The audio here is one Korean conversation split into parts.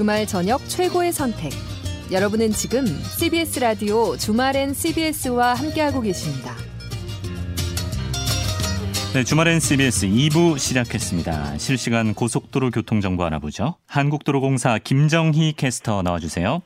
주말 저녁 최고의 선택. 여러분은 지금 CBS 라디오 주말엔 CBS와 함께하고 계십니다. 네, 주말엔 CBS 2부 시작했습니다. 실시간 고속도로 교통 정보 알아보죠. 한국도로공사 김정희 캐스터 나와주세요.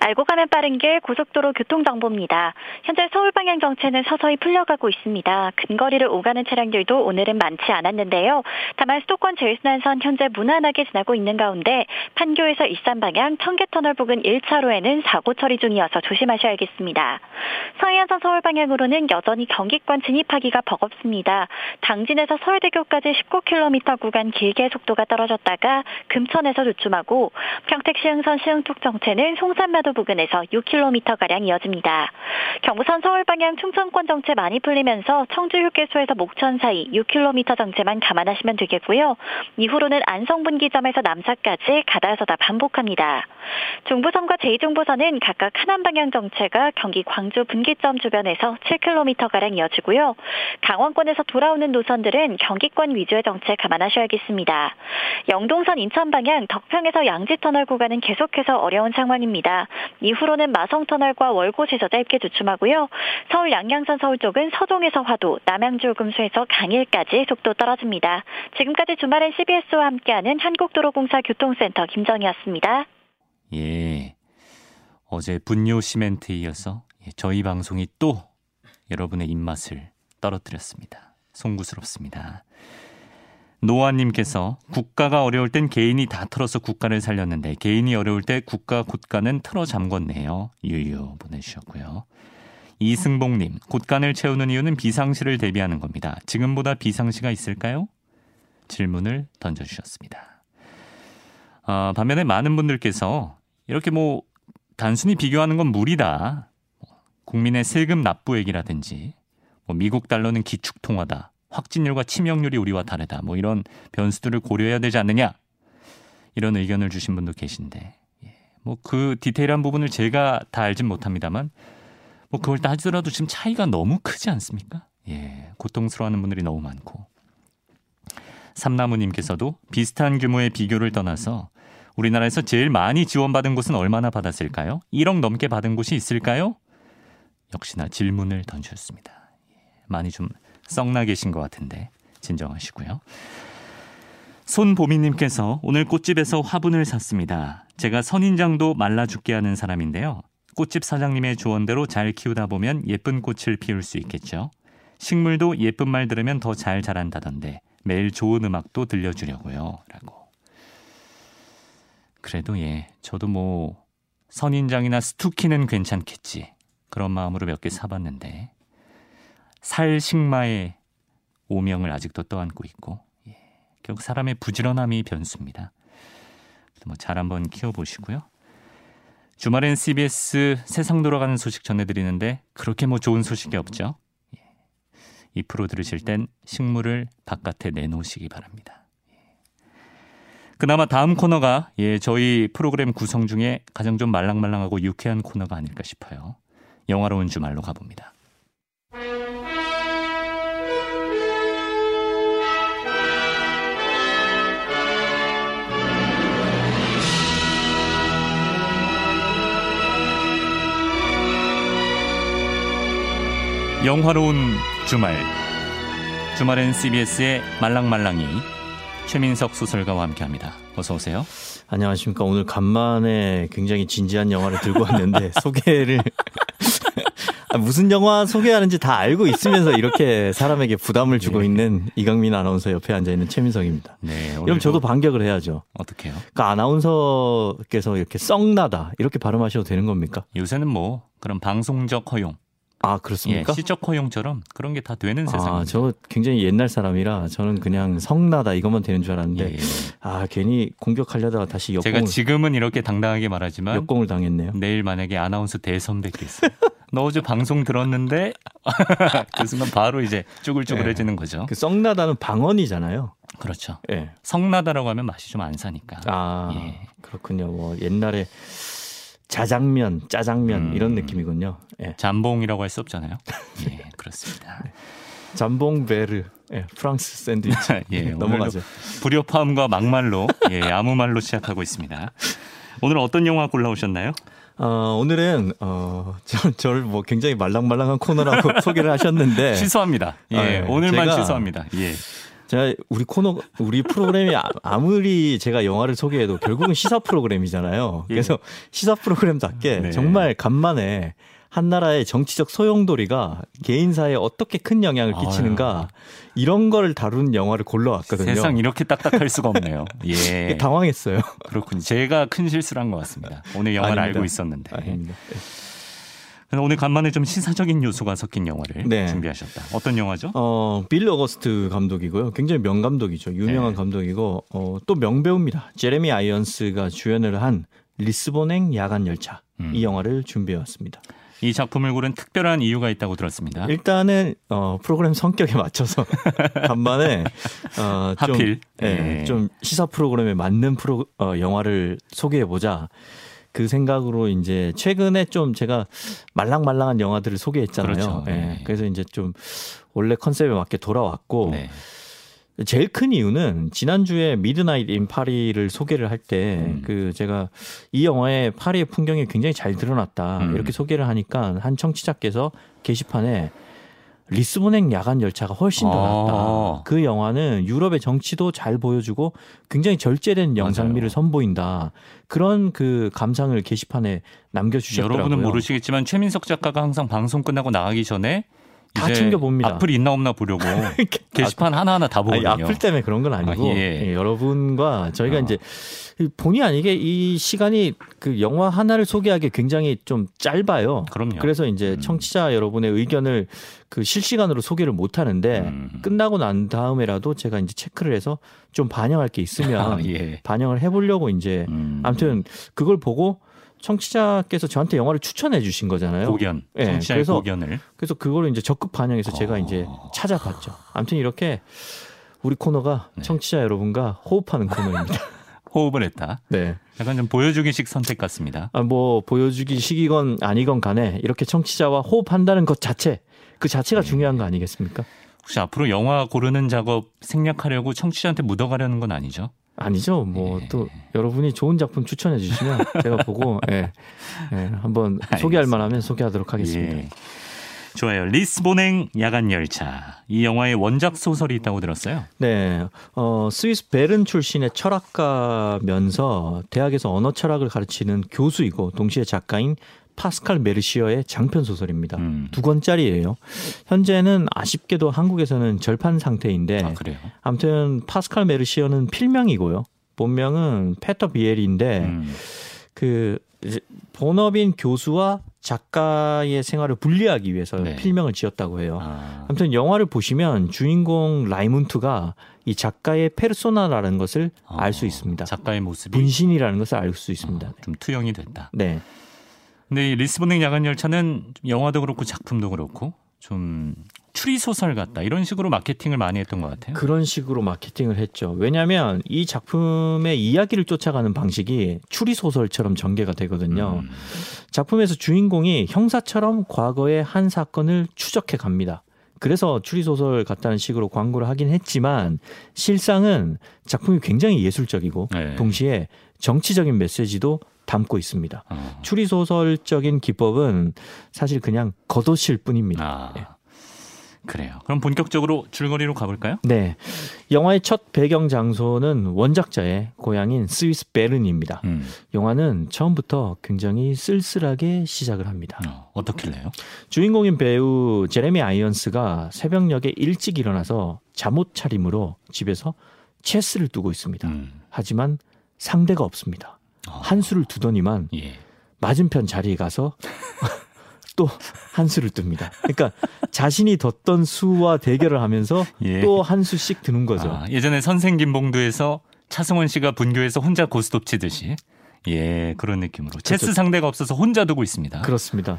알고 가면 빠른 길 고속도로 교통정보입니다. 현재 서울 방향 정체는 서서히 풀려가고 있습니다. 근거리를 오가는 차량들도 오늘은 많지 않았는데요. 다만 수도권 제일순환선 현재 무난하게 지나고 있는 가운데 판교에서 일산 방향 청계터널 부근 1차로에는 사고 처리 중이어서 조심하셔야겠습니다. 서해안선 서울 방향으로는 여전히 경기권 진입하기가 버겁습니다. 당진에서 서울대교까지 19km 구간 길게 속도가 떨어졌다가 금천에서 주춤하고 평택 시흥선 시흥쪽 정체는 송산마 도 부근에서 6km가량 이어집니다. 경부선 서울 방향 충청권 정체 많이 풀리면서 청주 휴게소에서 목천 사이 6km 정체만 감안하시면 되겠고요. 이후로는 안성분기점에서 남사까지 가다서다 반복합니다. 중부선과 제2중부선은 각각 하남 방향 정체가 경기 광주 분기점 주변에서 7km가량 이어지고요. 강원권에서 돌아오는 노선들은 경기권 위주의 정체 감안하셔야겠습니다. 영동선 인천 방향 덕평에서 양지터널 구간은 계속해서 어려운 상황입니다. 이후로는 마성터널과 월곶에서 짧게 주춤하고요. 서울 양양선 서울 쪽은 서종에서 화도, 남양주 금수에서 강일까지 속도 떨어집니다. 지금까지 주말엔 CBS와 함께하는 한국도로공사 교통센터 김정희였습니다. 예. 어제 분뇨 시멘트에 이어서 예, 저희 방송이 또 여러분의 입맛을 떨어뜨렸습니다. 송구스럽습니다. 노아님께서 국가가 어려울 땐 개인이 다 털어서 국가를 살렸는데 개인이 어려울 때 국가 곳간은 틀어 잠궜네요. 유유 보내주셨고요. 이승봉님, 곳간을 채우는 이유는 비상시를 대비하는 겁니다. 지금보다 비상시가 있을까요? 질문을 던져주셨습니다. 아, 반면에 많은 분들께서 이렇게 뭐 단순히 비교하는 건 무리다. 국민의 세금 납부액이라든지 뭐 미국 달러는 기축통화다. 확진율과 치명률이 우리와 다르다. 뭐 이런 변수들을 고려해야 되지 않느냐. 이런 의견을 주신 분도 계신데 예, 뭐그 디테일한 부분을 제가 다 알진 못합니다만 뭐 그걸 따지더라도 지금 차이가 너무 크지 않습니까? 예, 고통스러워하는 분들이 너무 많고 삼나무님께서도 비슷한 규모의 비교를 떠나서 우리나라에서 제일 많이 지원받은 곳은 얼마나 받았을까요? 1억 넘게 받은 곳이 있을까요? 역시나 질문을 던졌습니다. 예, 많이 좀 썩나 계신 것 같은데 진정하시고요. 손보미님께서 오늘 꽃집에서 화분을 샀습니다. 제가 선인장도 말라 죽게 하는 사람인데요. 꽃집 사장님의 조언대로 잘 키우다 보면 예쁜 꽃을 피울 수 있겠죠. 식물도 예쁜 말 들으면 더 잘 자란다던데 매일 좋은 음악도 들려주려고요. 라고. 그래도 예, 저도 뭐 선인장이나 스투키는 괜찮겠지. 그런 마음으로 몇 개 사봤는데 살식마의 오명을 아직도 떠안고 있고 예, 결국 사람의 부지런함이 변수입니다. 뭐잘 한번 키워보시고요. 주말엔 CBS 세상 돌아가는 소식 전해드리는데 그렇게 뭐 좋은 소식이 없죠. 예, 이 프로 들으실 땐 식물을 바깥에 내놓으시기 바랍니다. 예. 그나마 다음 코너가 예, 저희 프로그램 구성 중에 가장 좀 말랑말랑하고 유쾌한 코너가 아닐까 싶어요. 영화로운 주말로 가봅니다. 영화로운 주말 주말엔 CBS의 말랑말랑이 최민석 소설가와 함께합니다. 어서 오세요. 안녕하십니까. 오늘 간만에 굉장히 진지한 영화를 들고 왔는데 소개를 아, 무슨 영화 소개하는지 다 알고 있으면서 이렇게 사람에게 부담을 주고 네. 있는 이강민 아나운서 옆에 앉아 있는 최민석입니다. 네. 그럼 저도 반격을 해야죠. 어떻게요? 그러니까 아나운서께서 이렇게 썩나다 이렇게 발음하셔도 되는 겁니까? 요새는 뭐 그런 방송적 허용 아 그렇습니까? 예, 시적 허용처럼 그런 게 다 되는 세상. 아, 저 굉장히 옛날 사람이라 저는 그냥 성나다 이것만 되는 줄 알았는데 예, 예. 아 괜히 공격하려다가 다시 역공을 제가 지금은 이렇게 당당하게 말하지만 역공을 당했네요. 내일 만약에 아나운서 대선배께서 너 어제 방송 들었는데 그 순간 바로 이제 쭈글쭈글해지는 예. 거죠. 그 성나다는 방언이잖아요. 그렇죠. 예. 성나다라고 하면 맛이 좀 안 사니까. 아 예. 그렇군요. 뭐 옛날에 자장면, 짜장면 음. 이런 느낌이군요. 예. 잠봉이라고 할 수 없잖아요. 예, 그렇습니다. 네. 잠봉 베르, 예, 프랑스 샌드위치. 예, 넘어가죠. 불협화음과 막말로, 예, 아무 말로 시작하고 있습니다. 오늘 어떤 영화 골라오셨나요? 어, 오늘은 어, 저, 저를 뭐 굉장히 말랑말랑한 코너라고 소개를 하셨는데 취소합니다. 예, 아, 예. 오늘만 제가- 취소합니다. 예. 제가 우리 코너 우리 프로그램이 아- 아무리 제가 영화를 소개해도 결국은 시사 프로그램이잖아요. 예. 그래서 시사 프로그램답게 네. 정말 간만에 한 나라의 정치적 소용돌이가 개인사에 어떻게 큰 영향을 끼치는가 이런 거를 다룬 영화를 골라왔거든요. 세상 이렇게 딱딱할 수가 없네요. 예. 당황했어요. 그렇군요. 제가 큰 실수를 한 것 같습니다. 오늘 영화를 아닙니다. 알고 있었는데. 아닙니다. 오늘 간만에 좀 시사적인 요소가 섞인 영화를 네. 준비하셨다. 어떤 영화죠? 어, 빌 어거스트 감독이고요. 굉장히 명감독이죠. 유명한 네. 감독이고 어, 또 명배우입니다. 제레미 아이언스가 주연을 한 리스본행 야간 열차 음. 이 영화를 준비해 왔습니다. 이 작품을 고른 특별한 이유가 있다고 들었습니다. 일단은 어, 프로그램 성격에 맞춰서 간만에 어, 좀, 하필. 예, 예. 좀 시사 프로그램에 맞는 프로 어, 영화를 소개해 보자. 그 생각으로 이제 최근에 좀 제가 말랑말랑한 영화들을 소개했잖아요. 그렇죠. 예, 네. 그래서 이제 좀 원래 컨셉에 맞게 돌아왔고 네. 제일 큰 이유는 지난주에 미드나잇 인 파리를 소개를 할때 음. 그 제가 이 영화의 파리의 풍경이 굉장히 잘 드러났다 음. 이렇게 소개를 하니까 한 청취자께서 게시판에 리스본행 야간 열차가 훨씬 더 아. 낫다. 그 영화는 유럽의 정치도 잘 보여주고 굉장히 절제된 영상미를 맞아요. 선보인다. 그런 그 감상을 게시판에 남겨주셨더라고요. 여러분은 모르시겠지만 최민석 작가가 항상 방송 끝나고 나가기 전에 다 이제 챙겨 봅니다. 악플 있나 없나 보려고 게시판 하나 하나 다 보거든요. 아니, 악플 때문에 그런 건 아니고 아, 예. 예, 여러분과 저희가 어. 이제 본의 아니게 이 시간이 그 영화 하나를 소개하기 굉장히 좀 짧아요. 그럼요. 그래서 이제 음. 청취자 여러분의 의견을 그 실시간으로 소개를 못 하는데 음. 끝나고 난 다음에라도 제가 이제 체크를 해서 좀 반영할 게 있으면 아, 예. 반영을 해보려고 이제 음. 아무튼 그걸 보고 청취자께서 저한테 영화를 추천해 주신 거잖아요. 고견, 예, 청취자의 그래서 고견을 그래서 그거를 이제 적극 반영해서 제가 어. 이제 찾아봤죠. 아무튼 이렇게 우리 코너가 네. 청취자 여러분과 호흡하는 코너입니다. 호흡을 했다. 네. 약간 좀 보여주기식 선택 같습니다. 아, 뭐 보여주기 식이건 아니건 간에 이렇게 청취자와 호흡한다는 것 자체 그 자체가 네. 중요한 거 아니겠습니까? 혹시 앞으로 영화 고르는 작업 생략하려고 청취자한테 묻어가려는 건 아니죠? 아니죠. 뭐 예. 또 여러분이 좋은 작품 추천해 주시면 제가 보고 예, 예, 한번 소개할 알겠습니다. 만하면 소개하도록 하겠습니다. 예. 좋아요. 리스본행 야간 열차. 이 영화의 원작 소설이 있다고 들었어요. 네, 어, 스위스 베른 출신의 철학가면서 대학에서 언어 철학을 가르치는 교수이고 동시에 작가인 파스칼 메르시어의 장편 소설입니다. 음. 두 권짜리예요. 현재는 아쉽게도 한국에서는 절판 상태인데 아 그래요. 아무튼 파스칼 메르시어는 필명이고요. 본명은 페터 비엘인데 음. 그 본업인 교수와 작가의 생활을 분리하기 위해서 네. 필명을 지었다고 해요. 아, 아무튼 영화를 보시면 주인공 라이문트가 이 작가의 페르소나라는 것을 알수 어, 있습니다. 작가의 모습이 분신이라는 것을 알 수 있습니다. 어, 좀 투영이 됐다. 네. 근데 이 리스본행 야간 열차는 영화도 그렇고 작품도 그렇고 좀 추리 소설 같다 이런 식으로 마케팅을 많이 했던 것 같아요. 그런 식으로 마케팅을 했죠. 왜냐하면 이 작품의 이야기를 쫓아가는 방식이 추리 소설처럼 전개가 되거든요. 음. 작품에서 주인공이 형사처럼 과거의 한 사건을 추적해 갑니다. 그래서 추리소설 같다는 식으로 광고를 하긴 했지만 실상은 작품이 굉장히 예술적이고 네. 동시에 정치적인 메시지도 담고 있습니다. 어. 추리소설적인 기법은 사실 그냥 겉옷일 뿐입니다. 아, 네. 그래요. 그럼 본격적으로 줄거리로 가볼까요? 네. 영화의 첫 배경 장소는 원작자의 고향인 스위스 베른입니다. 음. 영화는 처음부터 굉장히 쓸쓸하게 시작을 합니다. 어, 어떻길래요? 주인공인 배우 제레미 아이언스가 새벽녘에 일찍 일어나서 잠옷 차림으로 집에서 체스를 두고 있습니다. 음. 하지만 상대가 없습니다. 어, 한 수를 두더니만 예. 맞은편 자리에 가서 또 한 수를 뜹니다. 그러니까 자신이 뒀던 수와 대결을 하면서 예. 또한 수씩 드는 거죠. 아, 예전에 선생 김 봉두에서 차승원 씨가 분교에서 혼자 고스톱 치듯이 예 그런 느낌으로 체스 상대가 없어서 혼자 두고 있습니다. 그렇습니다.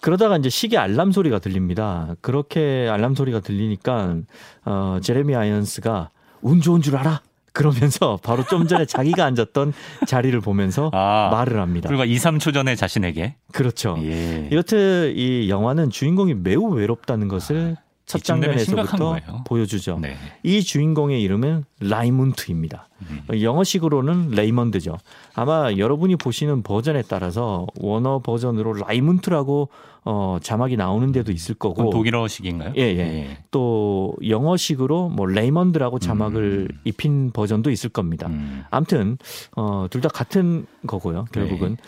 그러다가 이제 시계 알람 소리가 들립니다. 그렇게 알람 소리가 들리니까 어, 제레미 아이언스가 운 좋은 줄 알아. 그러면서 바로 좀 전에 자기가 앉았던 자리를 보면서 아, 말을 합니다. 불과 2, 3초 전에 자신에게 그렇죠. 예. 이렇듯 이 영화는 주인공이 매우 외롭다는 것을 첫 되면 심각한 장면에서부터. 보여주죠. 네. 이 주인공의 이름은 라이문트입니다. 음. 영어식으로는 레이먼드죠. 아마 여러분이 보시는 버전에 따라서 원어 버전으로 라이문트라고 어, 자막이 나오는 데도 있을 거고 독일어식인가요? 예, 예. 또 영어식으로 뭐 레이먼드라고 자막을 음. 입힌 버전도 있을 겁니다. 음. 아무튼 어, 둘 다 같은 거고요. 결국은 네.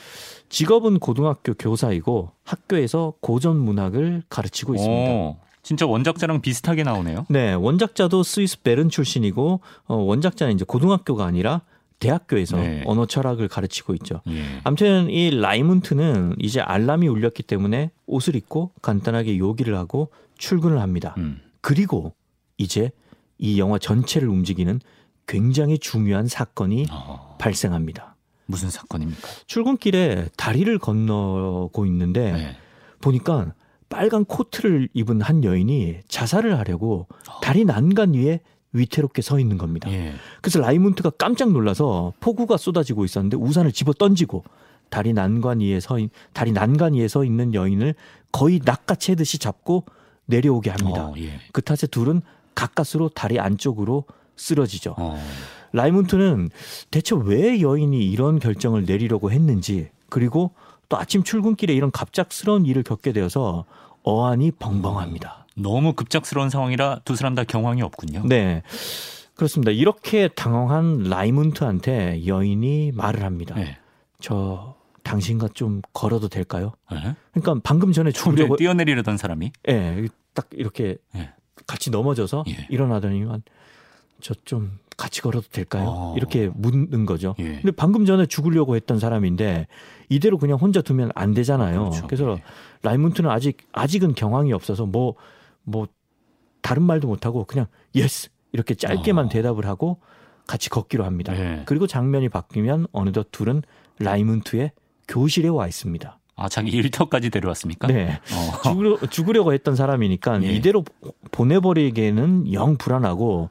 직업은 고등학교 교사이고 학교에서 고전 문학을 가르치고 있습니다. 오, 진짜 원작자랑 비슷하게 나오네요. 네, 원작자도 스위스 베른 출신이고 어, 원작자는 이제 고등학교가 아니라 대학교에서 네. 언어 철학을 가르치고 있죠. 예. 아무튼 이 라이문트는 이제 알람이 울렸기 때문에 옷을 입고 간단하게 요기를 하고 출근을 합니다. 음. 그리고 이제 이 영화 전체를 움직이는 굉장히 중요한 사건이 어, 발생합니다. 무슨 사건입니까? 출근길에 다리를 건너고 있는데 네. 보니까 빨간 코트를 입은 한 여인이 자살을 하려고 다리 난간 위에 위태롭게 서 있는 겁니다. 예. 그래서 라이문트가 깜짝 놀라서 폭우가 쏟아지고 있었는데 우산을 집어 던지고 다리 난간 위에 서 있, 다리 난간 위에 서 있는 여인을 거의 낚아채듯이 잡고 내려오게 합니다. 어, 예. 그 탓에 둘은 가까스로 다리 안쪽으로 쓰러지죠. 어. 라이문트는 대체 왜 여인이 이런 결정을 내리려고 했는지 그리고 또 아침 출근길에 이런 갑작스러운 일을 겪게 되어서 어안이 벙벙합니다. 너무 급작스러운 상황이라 두 사람 다 경황이 없군요. 네. 그렇습니다. 이렇게 당황한 라이문트한테 여인이 말을 합니다. 네. 저 당신과 좀 걸어도 될까요? 예? 그러니까 방금 전에 죽으려고 뛰어내리려던 사람이 예, 딱 이렇게 예. 같이 넘어져서 예. 일어나더니만 저 좀 같이 걸어도 될까요? 어. 이렇게 묻는 거죠. 예. 근데 방금 전에 죽으려고 했던 사람인데 이대로 그냥 혼자 두면 안 되잖아요. 그렇죠. 그래서 예. 라이문트는 아직 아직은 경황이 없어서 뭐 뭐 다른 말도 못 하고 그냥 yes 이렇게 짧게만 어. 대답을 하고 같이 걷기로 합니다. 예. 그리고 장면이 바뀌면 어느덧 둘은 라이문트의 교실에 와 있습니다. 아 자기 일터까지 데려왔습니까? 네. 어. 죽으려, 죽으려고 했던 사람이니까 예. 이대로 보내버리기에는 영 불안하고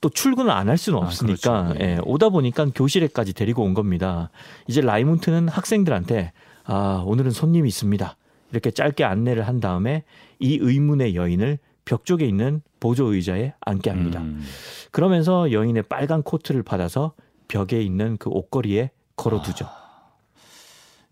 또 출근을 안 할 수는 아, 없으니까 그렇죠. 예. 예, 오다 보니까 교실에까지 데리고 온 겁니다. 이제 라이문트는 학생들한테 아 오늘은 손님이 있습니다. 이렇게 짧게 안내를 한 다음에 이 의문의 여인을 벽 쪽에 있는 보조 의자에 앉게 합니다. 음. 그러면서 여인의 빨간 코트를 받아서 벽에 있는 그 옷걸이에 걸어두죠.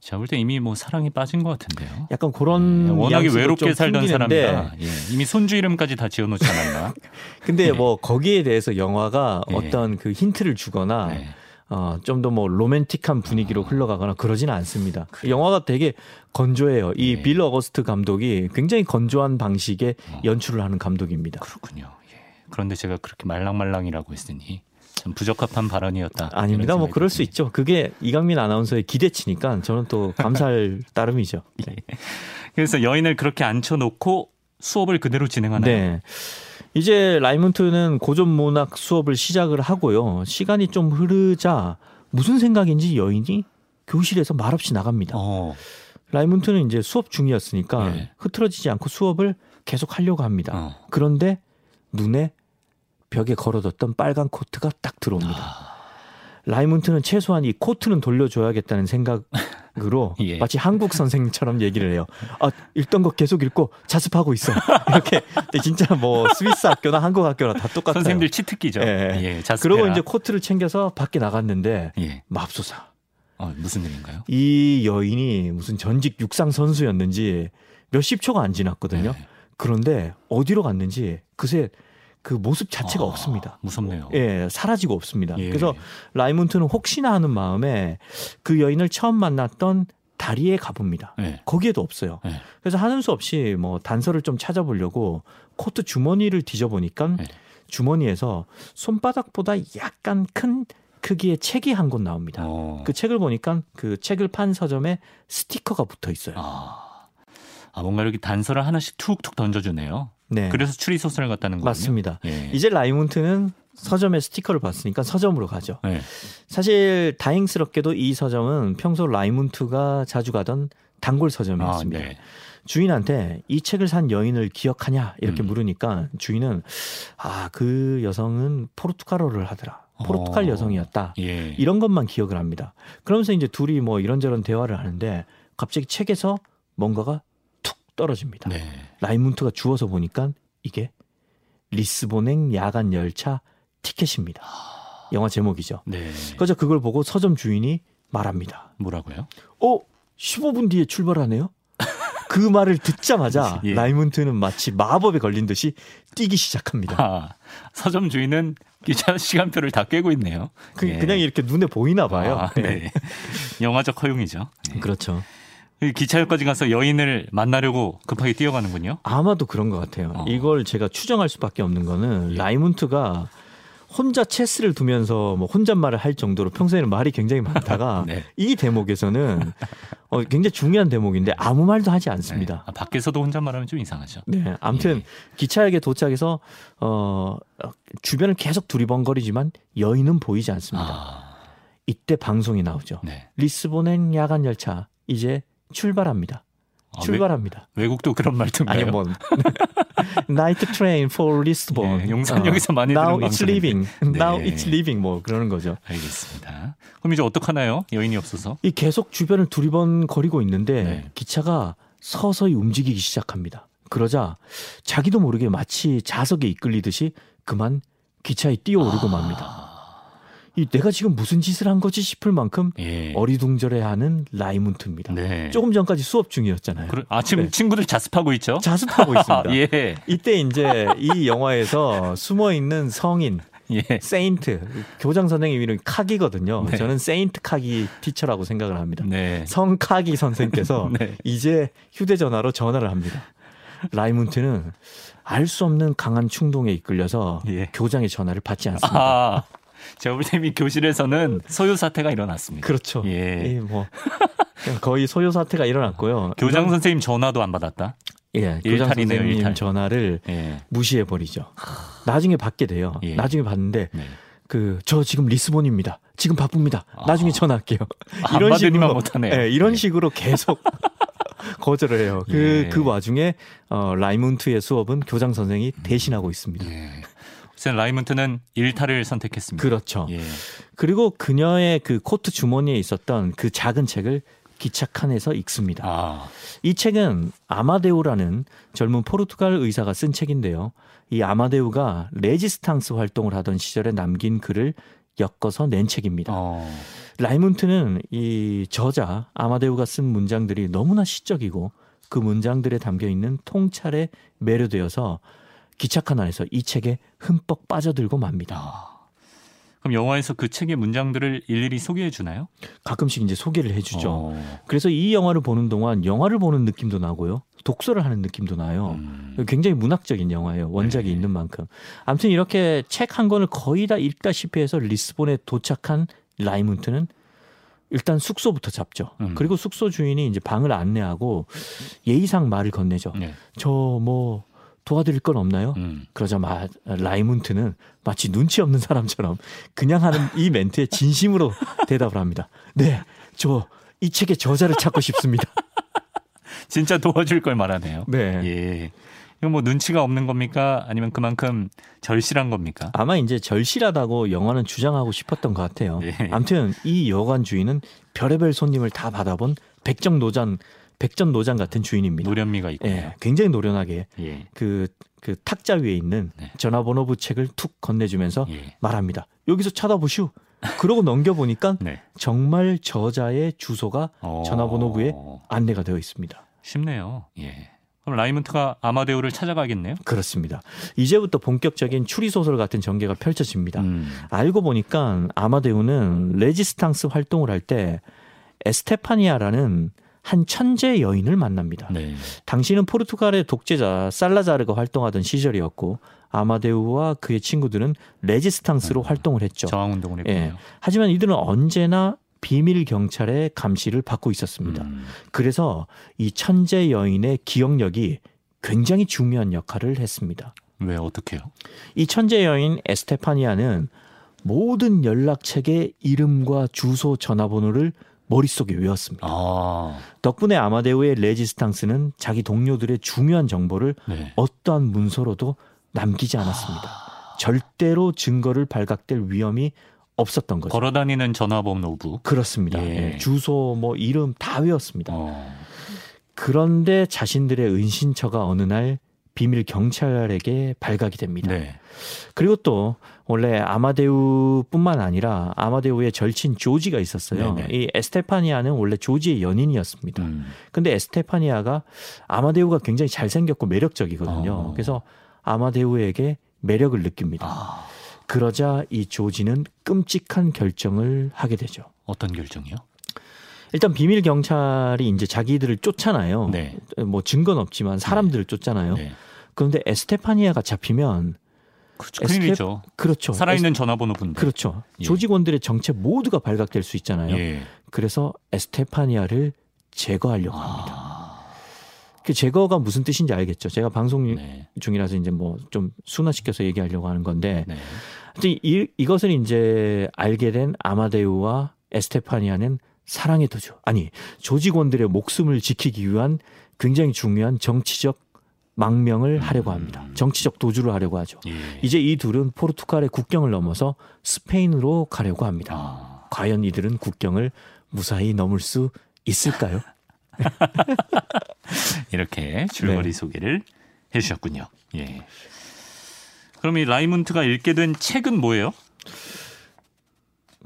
제가 볼 때 이미 뭐 사랑에 빠진 것 같은데요. 약간 그런 예, 워낙에 외롭게 좀 살던 사람이라 예, 이미 손주 이름까지 다 지어놓지 않았나? 근데 뭐 거기에 대해서 영화가 예. 어떤 그 힌트를 주거나 네. 어, 좀 더 뭐 로맨틱한 분위기로 흘러가거나 그러지는 않습니다. 영화가 되게 건조해요. 이 네. 빌 어거스트 감독이 굉장히 건조한 방식의 연출을 하는 감독입니다. 그렇군요. 예. 그런데 제가 그렇게 말랑말랑이라고 했으니 참 부적합한 발언이었다. 아닙니다. 뭐 그럴 수. 있죠. 그게 이강민 아나운서의 기대치니까 저는 또 감사할 따름이죠. 네. 그래서 여인을 그렇게 앉혀놓고 수업을 그대로 진행하나요? 네. 이제 라이문트는 고전 문학 수업을 시작을 하고요. 시간이 좀 흐르자 무슨 생각인지 여인이 교실에서 말없이 나갑니다. 어, 라이문트는 이제 수업 중이었으니까 네. 흐트러지지 않고 수업을 계속 하려고 합니다. 어. 그런데 눈에 벽에 걸어뒀던 빨간 코트가 딱 들어옵니다. 아. 라이문트는 최소한 이 코트는 돌려줘야겠다는 생각 으로 예. 마치 한국 선생님처럼 얘기를 해요. 아 읽던 거 계속 읽고 자습하고 있어. 이렇게 근데 진짜 뭐 스위스 학교나 한국 학교나 다 똑같아요. 선생님들 치트키죠. 예. 예, 자습해라. 그리고 이제 코트를 챙겨서 밖에 나갔는데 예. 맙소사. 어, 무슨 일인가요? 이 여인이 무슨 전직 육상 선수였는지 몇십 초가 안 지났거든요. 네. 그런데 어디로 갔는지 그새 그 모습 자체가 아, 없습니다. 무섭네요. 예, 사라지고 없습니다. 예. 그래서 라이문트는 혹시나 하는 마음에 그 여인을 처음 만났던 다리에 가봅니다. 예. 거기에도 없어요. 예. 그래서 하는 수 없이 뭐 단서를 좀 찾아보려고 코트 주머니를 뒤져보니까 네. 주머니에서 손바닥보다 약간 큰 크기의 책이 한 권 나옵니다. 어. 그 책을 보니까 그 책을 판 서점에 스티커가 붙어 있어요. 아. 아, 뭔가 이렇게 단서를 하나씩 툭툭 던져주네요. 네. 그래서 추리 소설을 갔다는 거군요. 맞습니다. 예. 이제 라이문트는 서점에 스티커를 봤으니까 서점으로 가죠. 예. 사실 다행스럽게도 이 서점은 평소 라이문트가 자주 가던 단골 아, 서점이었습니다. 네. 주인한테 이 책을 산 여인을 기억하냐 이렇게 음. 물으니까 주인은 아 그 여성은 포르투갈어를 하더라. 포르투갈 어. 여성이었다. 예. 이런 것만 기억을 합니다. 그러면서 이제 둘이 뭐 이런저런 대화를 하는데 갑자기 책에서 뭔가가 툭 떨어집니다. 네. 라이문트가 주워서 보니까 이게 리스본행 야간 열차 티켓입니다. 영화 제목이죠. 네. 그래서 그걸 보고 서점 주인이 말합니다. 뭐라고요? 어, 15분 뒤에 출발하네요? 그 말을 듣자마자 예. 라이문트는 마치 마법에 걸린 듯이 뛰기 시작합니다. 아, 서점 주인은 기차 시간표를 다 깨고 있네요. 그, 예. 냥 이렇게 눈에 보이나 봐요. 아, 예. 네. 영화적 허용이죠. 네. 그렇죠. 기차역까지 가서 여인을 만나려고 급하게 뛰어가는군요. 아마도 그런 것 같아요. 어. 이걸 제가 추정할 수밖에 없는 거는 예. 라이문트가 혼자 체스를 두면서 뭐 혼잣말을 할 정도로 평소에는 말이 굉장히 많다가 네. 이 대목에서는 어, 굉장히 중요한 대목인데 아무 말도 하지 않습니다. 네. 아, 밖에서도 혼잣말하면 좀 이상하죠. 네, 아무튼 예. 기차역에 도착해서 어, 어, 주변을 계속 두리번거리지만 여인은 보이지 않습니다. 아, 이때 방송이 나오죠. 네. 리스본행 야간 열차 이제 출발합니다. 아, 출발합니다. 외, 외국도 그런 말투인가요? 아니 뭐 Night train for Lisbon. 예, 용산역에서 많이 Now 들은 it's 방송인데. leaving. Now 네. it's leaving. 뭐 그러는 거죠. 알겠습니다. 그럼 이제 어떡하나요? 여인이 없어서. 이 계속 주변을 두리번거리고 있는데 네. 기차가 서서히 움직이기 시작합니다. 그러자 자기도 모르게 마치 자석에 이끌리듯이 그만 기차에 뛰어오르고 맙니다. 이 내가 지금 무슨 짓을 한 거지 싶을 만큼 예. 어리둥절해하는 라이문트입니다. 네. 조금 전까지 수업 중이었잖아요. 그래, 아, 지금 네. 친구들 자습하고 있죠? 자습하고 있습니다. 예. 이때 이제 이 영화에서 숨어 있는 성인 예. Saint 교장 선생님 이름이 카기거든요. 네. 저는 Saint 카기 teacher라고 생각을 합니다. 네. 성 카기 선생께서 네. 이제 휴대전화로 전화를 합니다. 라이문트는 알 수 없는 강한 충동에 이끌려서 예. 교장의 전화를 받지 않습니다. 아, 제가 볼 때 이미 교실에서는 소요 사태가 일어났습니다. 그렇죠. 예. 이뭐 거의 소요 사태가 일어났고요. 교장 이런- 선생님 전화도 안 받았다. 예, 교장 선생님 일탈. 전화를 예. 무시해 버리죠. 나중에 받게 돼요. 예. 나중에 받는데 네. 그저 지금 리스본입니다. 지금 바쁩니다. 나중에 아. 전화할게요. 안 받으니만 못하네요. 예, 이런 예. 식으로 계속 거절을 해요. 그, 예. 그 와중에 어, 라이문트의 수업은 교장 선생이 대신하고 있습니다. 예. 우선 라이문트는 일탈을 선택했습니다. 그렇죠. 예. 그리고 그녀의 그 코트 주머니에 있었던 그 작은 책을 기차 칸에서 읽습니다. 아, 이 책은 아마데우라는 젊은 포르투갈 의사가 쓴 책인데요. 이 아마데우가 레지스탕스 활동을 하던 시절에 남긴 글을 엮어서 낸 책입니다. 어, 라이문트는 이 저자 아마데우가 쓴 문장들이 너무나 시적이고 그 문장들에 담겨 있는 통찰에 매료되어서 기차칸 안에서 이 책에 흠뻑 빠져들고 맙니다. 아. 그럼 영화에서 그 책의 문장들을 일일이 소개해 주나요? 가끔씩 이제 소개를 해 주죠. 어, 그래서 이 영화를 보는 동안 영화를 보는 느낌도 나고요. 독서를 하는 느낌도 나요. 음, 굉장히 문학적인 영화예요. 원작이 네. 있는 만큼. 아무튼 이렇게 책 한 권을 거의 다 읽다시피 해서 리스본에 도착한 라이문트는 일단 숙소부터 잡죠. 음. 그리고 숙소 주인이 이제 방을 안내하고 예의상 말을 건네죠. 네. 저뭐 도와드릴 건 없나요? 음. 그러자 마, 라이문트는 마치 눈치 없는 사람처럼 그냥 하는 이 멘트에 진심으로 대답을 합니다. 네, 저 이 책의 저자를 찾고 싶습니다. 진짜 도와줄 걸 말하네요. 네. 예. 이거 뭐 눈치가 없는 겁니까? 아니면 그만큼 절실한 겁니까? 아마 이제 절실하다고 영화는 주장하고 싶었던 것 같아요. 예. 아무튼 이 여관 주인은 별의별 손님을 다 받아본 백정노장 백전 노장 같은 주인입니다. 노련미가 있군요. 예, 굉장히 노련하게 예. 그, 그 탁자 위에 있는 네. 전화번호부 책을 툭 건네주면서 예. 말합니다. 여기서 찾아보시오. 그러고 넘겨보니까 네. 정말 저자의 주소가 어, 전화번호부에 안내가 되어 있습니다. 쉽네요. 예. 그럼 라이문트가 아마데우를 찾아가겠네요. 그렇습니다. 이제부터 본격적인 추리 소설 같은 전개가 펼쳐집니다. 음. 알고 보니까 아마데우는 레지스탕스 활동을 할 때 에스테파니아라는 한 천재 여인을 만납니다. 네. 당시는 포르투갈의 독재자 살라자르가 활동하던 시절이었고 아마데우와 그의 친구들은 레지스탕스로 활동을 했죠. 저항 운동을 했군요. 예. 하지만 이들은 언제나 비밀 경찰의 감시를 받고 있었습니다. 음. 그래서 이 천재 여인의 기억력이 굉장히 중요한 역할을 했습니다. 왜 어떻게요? 이 천재 여인 에스테파니아는 모든 연락책의 이름과 주소 전화번호를 머릿속에 외웠습니다. 아, 덕분에 아마데우의 레지스탕스는 자기 동료들의 중요한 정보를 네. 어떠한 문서로도 남기지 않았습니다. 절대로 증거를 발각될 위험이 없었던 거죠. 걸어다니는 전화번호부. 그렇습니다. 예. 예, 주소 뭐 이름 다 외웠습니다. 어. 그런데 자신들의 은신처가 어느 날 비밀 경찰에게 발각이 됩니다. 네. 그리고 또 원래 아마데우뿐만 아니라 아마데우의 절친 조지가 있었어요. 네네. 이 에스테파니아는 원래 조지의 연인이었습니다. 음. 근데 에스테파니아가 아마데우가 굉장히 잘생겼고 매력적이거든요. 어. 그래서 아마데우에게 매력을 느낍니다. 아, 그러자 이 조지는 끔찍한 결정을 하게 되죠. 어떤 결정이요? 일단 비밀 경찰이 이제 자기들을 쫓잖아요. 네. 뭐 증거는 없지만 사람들을 쫓잖아요. 네. 그런데 에스테파니아가 잡히면 그렇죠. 큰일이죠. 그렇죠. 살아있는 전화번호 분들. 그렇죠. 예. 조직원들의 정체 모두가 발각될 수 있잖아요. 예. 그래서 에스테파니아를 제거하려고 합니다. 아, 그 제거가 무슨 뜻인지 알겠죠. 제가 방송 네. 중이라서 이제 뭐 좀 순화시켜서 얘기하려고 하는 건데, 네. 이, 이것을 이제 알게 된 아마데우와 에스테파니아는 사랑의 도주, 아니 조직원들의 목숨을 지키기 위한 굉장히 중요한 정치적 망명을 하려고 합니다. 정치적 도주를 하려고 하죠. 예. 이제 이 둘은 포르투갈의 국경을 넘어서 스페인으로 가려고 합니다. 아, 과연 이들은 국경을 무사히 넘을 수 있을까요? 이렇게 줄거리 네. 소개를 해주셨군요. 예. 그럼 이 라이문트가 읽게 된 책은 뭐예요?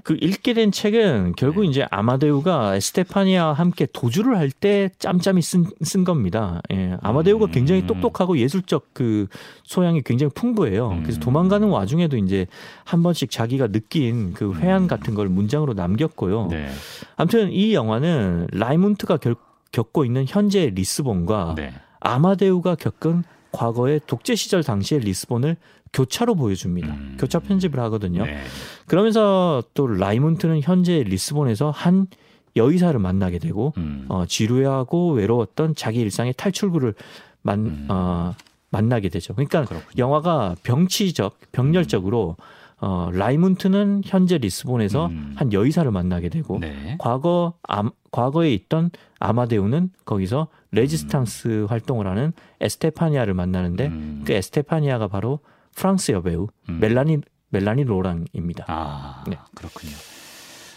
그 읽게 된 책은 결국 네. 이제 아마데우가 에스테파니아와 함께 도주를 할 때 짬짬이 쓴, 쓴 겁니다. 예, 아마데우가 음. 굉장히 똑똑하고 예술적 그 소양이 굉장히 풍부해요. 음. 그래서 도망가는 와중에도 이제 한 번씩 자기가 느낀 그 회한 같은 걸 문장으로 남겼고요. 음. 네. 아무튼 이 영화는 라이문트가 결- 겪고 있는 현재의 리스본과 네. 아마데우가 겪은 과거의 독재 시절 당시의 리스본을 교차로 보여줍니다. 음. 교차 편집을 하거든요. 네. 그러면서 또 라이문트는 현재 리스본에서 한 여의사를 만나게 되고 음. 어, 지루하고 외로웠던 자기 일상의 탈출구를 만, 음. 어, 만나게 되죠. 그러니까 그렇군요. 영화가 병치적, 병렬적으로 어, 라이문트는 현재 리스본에서 음. 한 여의사를 만나게 되고 네. 과거 암, 과거에 있던 아마데우는 거기서 레지스탕스 활동을 하는 에스테파니아를 만나는데 음. 그 에스테파니아가 바로 프랑스 여배우 음. 멜라니 멜라니 로랑입니다. 아, 네. 그렇군요.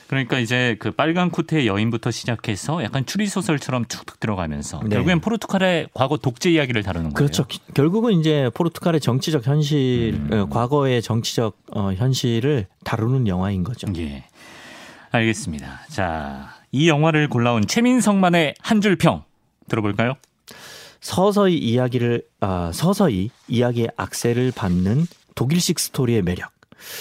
그러니까 이제 그 빨간 코트의 여인부터 시작해서 약간 추리 소설처럼 툭툭 들어가면서 네. 결국엔 포르투갈의 과거 독재 이야기를 다루는 거예요. 그렇죠. 기- 결국은 이제 포르투갈의 정치적 현실, 음. 어, 과거의 정치적 어, 현실을 다루는 영화인 거죠. 예. 알겠습니다. 자, 이 영화를 골라온 최민성만의 한 줄 평 들어볼까요? 서서히 이야기를 아, 서서히 이야기의 악세를 받는 독일식 스토리의 매력.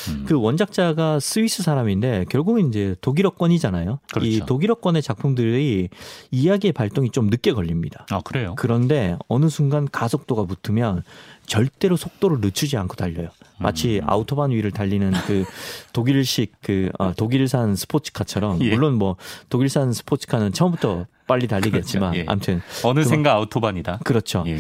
음. 그 원작자가 스위스 사람인데 결국은 이제 독일어권이잖아요. 그렇죠. 이 독일어권의 작품들이 이야기의 발동이 좀 늦게 걸립니다. 아, 그래요? 그런데 어느 순간 가속도가 붙으면 절대로 속도를 늦추지 않고 달려요. 마치 음. 아우토반 위를 달리는 그 독일식 그 어, 독일산 스포츠카처럼 예. 물론 뭐 독일산 스포츠카는 처음부터 빨리 달리겠지만 그렇죠. 예. 아무튼 어느샌가 아우토반이다. 그렇죠. 예.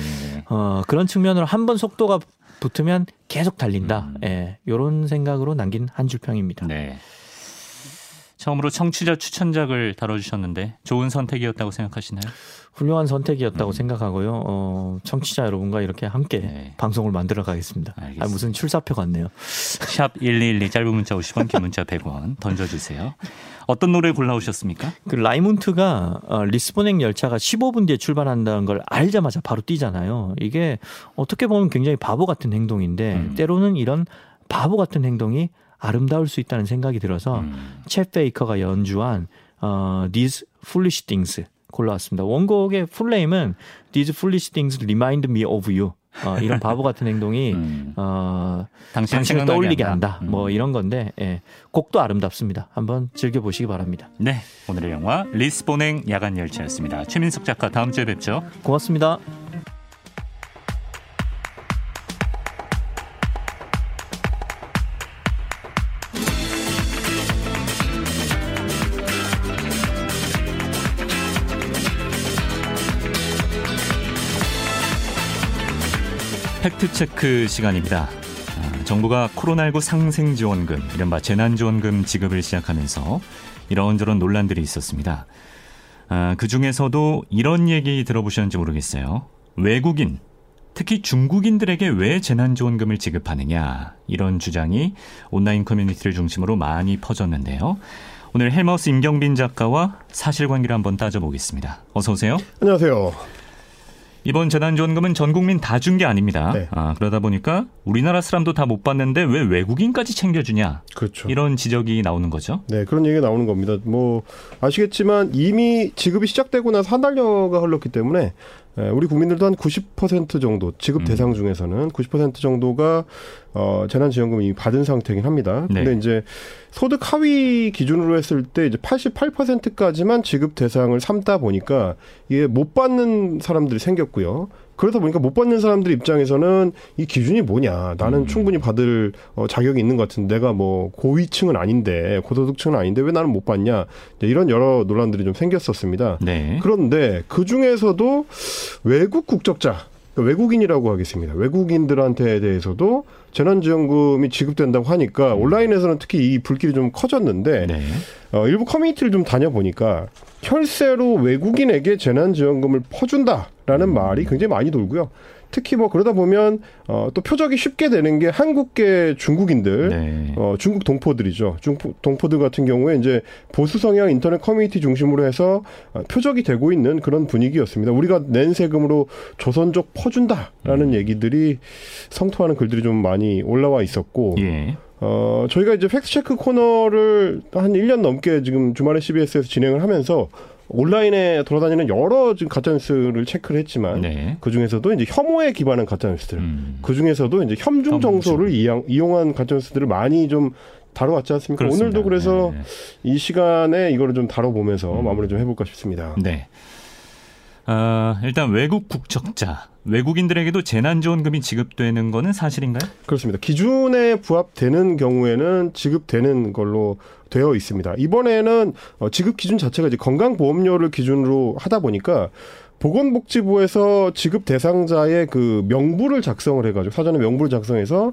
어, 그런 측면으로 한 번 속도가 붙으면 계속 달린다. 음. 예. 요런 생각으로 남긴 한 줄 평입니다. 네. 처음으로 청취자 추천작을 다뤄주셨는데 좋은 선택이었다고 생각하시나요? 훌륭한 선택이었다고 음. 생각하고요. 어, 청취자 여러분과 이렇게 함께 네. 방송을 만들어 가겠습니다. 아, 무슨 출사표 같네요. 샵 1212 짧은 문자 50원 긴 문자 100원 던져주세요. 어떤 노래 골라오셨습니까? 그 라이문트가 어, 리스본행 열차가 15분 뒤에 출발한다는 걸 알자마자 바로 뛰잖아요. 이게 어떻게 보면 굉장히 바보 같은 행동인데 음. 때로는 이런 바보 같은 행동이 아름다울 수 있다는 생각이 들어서 음. 챗 베이커가 연주한 어, These Foolish Things 골라왔습니다. 원곡의 풀네임은 These Foolish Things Remind Me of You. 어, 이런 바보 같은 행동이 음. 어, 당신 당신을 떠올리게 한다. 한다. 뭐 음. 이런 건데 예, 곡도 아름답습니다. 한번 즐겨 보시기 바랍니다. 네, 오늘의 영화 리스본행 야간 열차였습니다. 최민석 작가 다음 주에 뵙죠. 고맙습니다. 팩트체크 시간입니다. 아, 정부가 코로나19 상생지원금, 이른바 재난지원금 지급을 시작하면서 이런저런 논란들이 있었습니다. 아, 그 중에서도 이런 얘기 들어보셨는지 모르겠어요. 외국인, 특히 중국인들에게 왜 재난지원금을 지급하느냐, 이런 주장이 온라인 커뮤니티를 중심으로 많이 퍼졌는데요. 오늘 헬마우스 임경빈 작가와 사실관계를 한번 따져보겠습니다. 어서 오세요. 안녕하세요. 이번 재난지원금은 전 국민 다 준 게 아닙니다. 네. 아, 그러다 보니까 우리나라 사람도 다 못 받는데 왜 외국인까지 챙겨주냐 그렇죠. 이런 지적이 나오는 거죠. 네, 그런 얘기가 나오는 겁니다. 뭐 아시겠지만 이미 지급이 시작되고 나서 한 달여가 흘렀기 때문에 에, 우리 국민들도 한 90% 정도 지급 음. 대상 중에서는 90% 정도가 어, 재난지원금을 이미 받은 상태긴 합니다. 네. 근데 이제 소득 하위 기준으로 했을 때 이제 88%까지만 지급 대상을 삼다 보니까 이게 못 받는 사람들이 생겼고요. 그러다 보니까 못 받는 사람들 입장에서는 이 기준이 뭐냐. 나는 음. 충분히 받을 어, 자격이 있는 것 같은데 내가 뭐 고위층은 아닌데 고소득층은 아닌데 왜 나는 못 받냐. 이런 여러 논란들이 좀 생겼었습니다. 네. 그런데 그 중에서도 외국 국적자, 그러니까 외국인이라고 하겠습니다. 외국인들한테 대해서도 재난지원금이 지급된다고 하니까 온라인에서는 특히 이 불길이 좀 커졌는데 네. 어, 일부 커뮤니티를 좀 다녀보니까 혈세로 외국인에게 재난지원금을 퍼준다라는 말이 굉장히 많이 돌고요. 특히 뭐 그러다 보면 어, 또 표적이 쉽게 되는 게 한국계 중국인들 네. 어, 중국 동포들이죠. 중국 동포들 같은 경우에 이제 보수 성향 인터넷 커뮤니티 중심으로 해서 어, 표적이 되고 있는 그런 분위기였습니다. 우리가 낸 세금으로 조선족 퍼준다라는 얘기들이 성토하는 글들이 좀 많이 올라와 있었고, 예. 어, 저희가 이제 팩트체크 코너를 한 1년 넘게 지금 주말에 CBS에서 진행을 하면서 온라인에 돌아다니는 여러 지금 가짜뉴스를 체크를 했지만 네. 그 중에서도 이제 혐오에 기반한 가짜뉴스들 음. 그 중에서도 이제 혐중 정서를 이용, 이용한 가짜뉴스들을 많이 좀 다뤄왔지 않습니까? 그렇습니다. 오늘도 그래서 네. 이 시간에 이거를 좀 다뤄보면서 음. 마무리 좀 해볼까 싶습니다. 네. 어, 일단 외국 국적자, 외국인들에게도 재난지원금이 지급되는 거는 사실인가요? 그렇습니다. 기준에 부합되는 경우에는 지급되는 걸로 되어 있습니다. 이번에는 어, 지급 기준 자체가 이제 건강보험료를 기준으로 하다 보니까 보건복지부에서 지급 대상자의 그 명부를 작성을 해가지고 사전에 명부를 작성해서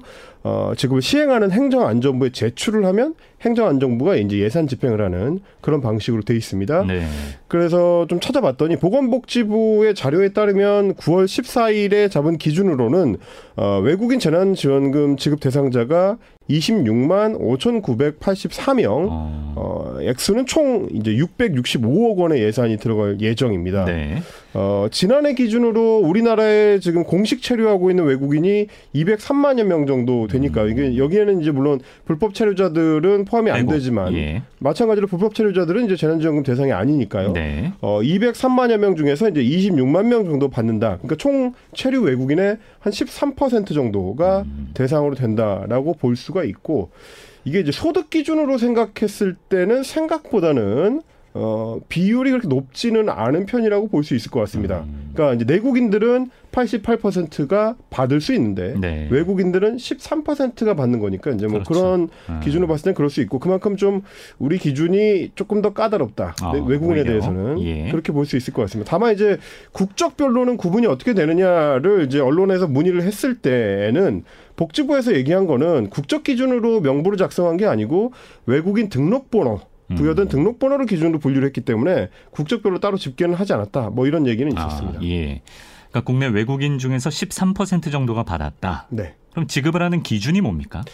어, 지급을 시행하는 행정안전부에 제출을 하면 행정안전부가 이제 예산 집행을 하는 그런 방식으로 돼 있습니다. 네. 그래서 좀 찾아봤더니 보건복지부의 자료에 따르면 9월 14일에 잡은 기준으로는 어, 외국인 재난지원금 지급 대상자가 26만 5,984명, 어, 어, 액수는 총 이제 665억 원의 예산이 들어갈 예정입니다. 네. 어, 지난해 기준으로 우리나라에 지금 공식 체류하고 있는 외국인이 203만여 명 정도 되 니까 이게 여기에는 이제 물론 불법 체류자들은 포함이 안 되지만 예. 마찬가지로 불법 체류자들은 이제 재난지원금 대상이 아니니까요. 네. 어, 203만여 명 중에서 이제 26만 명 정도 받는다. 그러니까 총 체류 외국인의 한 13% 정도가 음. 대상으로 된다라고 볼 수가 있고 이게 이제 소득 기준으로 생각했을 때는 생각보다는 어, 비율이 그렇게 높지는 않은 편이라고 볼 수 있을 것 같습니다. 음. 그러니까 이제 내국인들은 88%가 받을 수 있는데 네. 외국인들은 13%가 받는 거니까 이제 뭐 그렇죠. 그런 음. 기준으로 봤을 땐 그럴 수 있고 그만큼 좀 우리 기준이 조금 더 까다롭다. 아, 네, 외국인에 오히려? 대해서는 예. 그렇게 볼 수 있을 것 같습니다. 다만 이제 국적별로는 구분이 어떻게 되느냐를 이제 언론에서 문의를 했을 때에는 복지부에서 얘기한 거는 국적 기준으로 명부를 작성한 게 아니고 외국인 등록번호 부여된 음. 등록번호를 기준으로 분류를 했기 때문에 국적별로 따로 집계는 하지 않았다. 뭐 이런 얘기는 있었습니다. 아, 예. 그러니까 국내 외국인 중에서 13% 정도가 받았다. 네. 그럼 지급을 하는 기준이 뭡니까?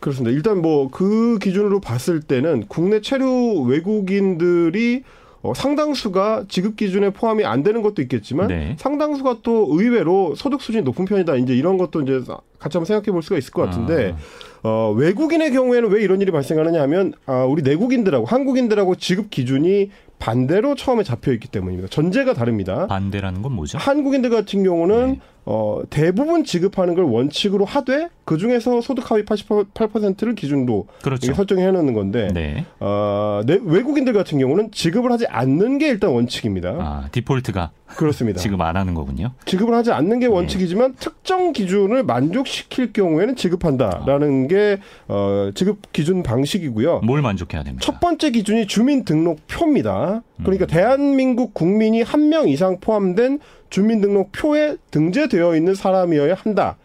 그렇습니다. 일단 뭐 그 기준으로 봤을 때는 국내 체류 외국인들이 어, 상당수가 지급 기준에 포함이 안 되는 것도 있겠지만 네. 상당수가 또 의외로 소득 수준이 높은 편이다. 이제 이런 것도 이제 같이 한번 생각해 볼 수가 있을 것 같은데 아. 어, 외국인의 경우에는 왜 이런 일이 발생하느냐 하면 아, 우리 내국인들하고 한국인들하고 지급 기준이 반대로 처음에 잡혀 있기 때문입니다. 전제가 다릅니다. 반대라는 건 뭐죠? 한국인들 같은 경우는 네. 어, 대부분 지급하는 걸 원칙으로 하되 그 중에서 소득 하위 88%를 기준으로 그렇죠. 설정해 놓는 건데 네. 어, 내, 외국인들 같은 경우는 지급을 하지 않는 게 일단 원칙입니다. 아, 디폴트가 그렇습니다. 지급 안 하는 거군요. 지급을 하지 않는 게 원칙이지만 특정 기준을 만족시킬 경우에는 지급한다라는 게 어, 지급 기준 방식이고요. 뭘 만족해야 됩니까? 첫 번째 기준이 주민등록표입니다. 음. 그러니까 대한민국 국민이 한 명 이상 포함된 주민등록표에 등재되어 있는 사람이어야 한다라는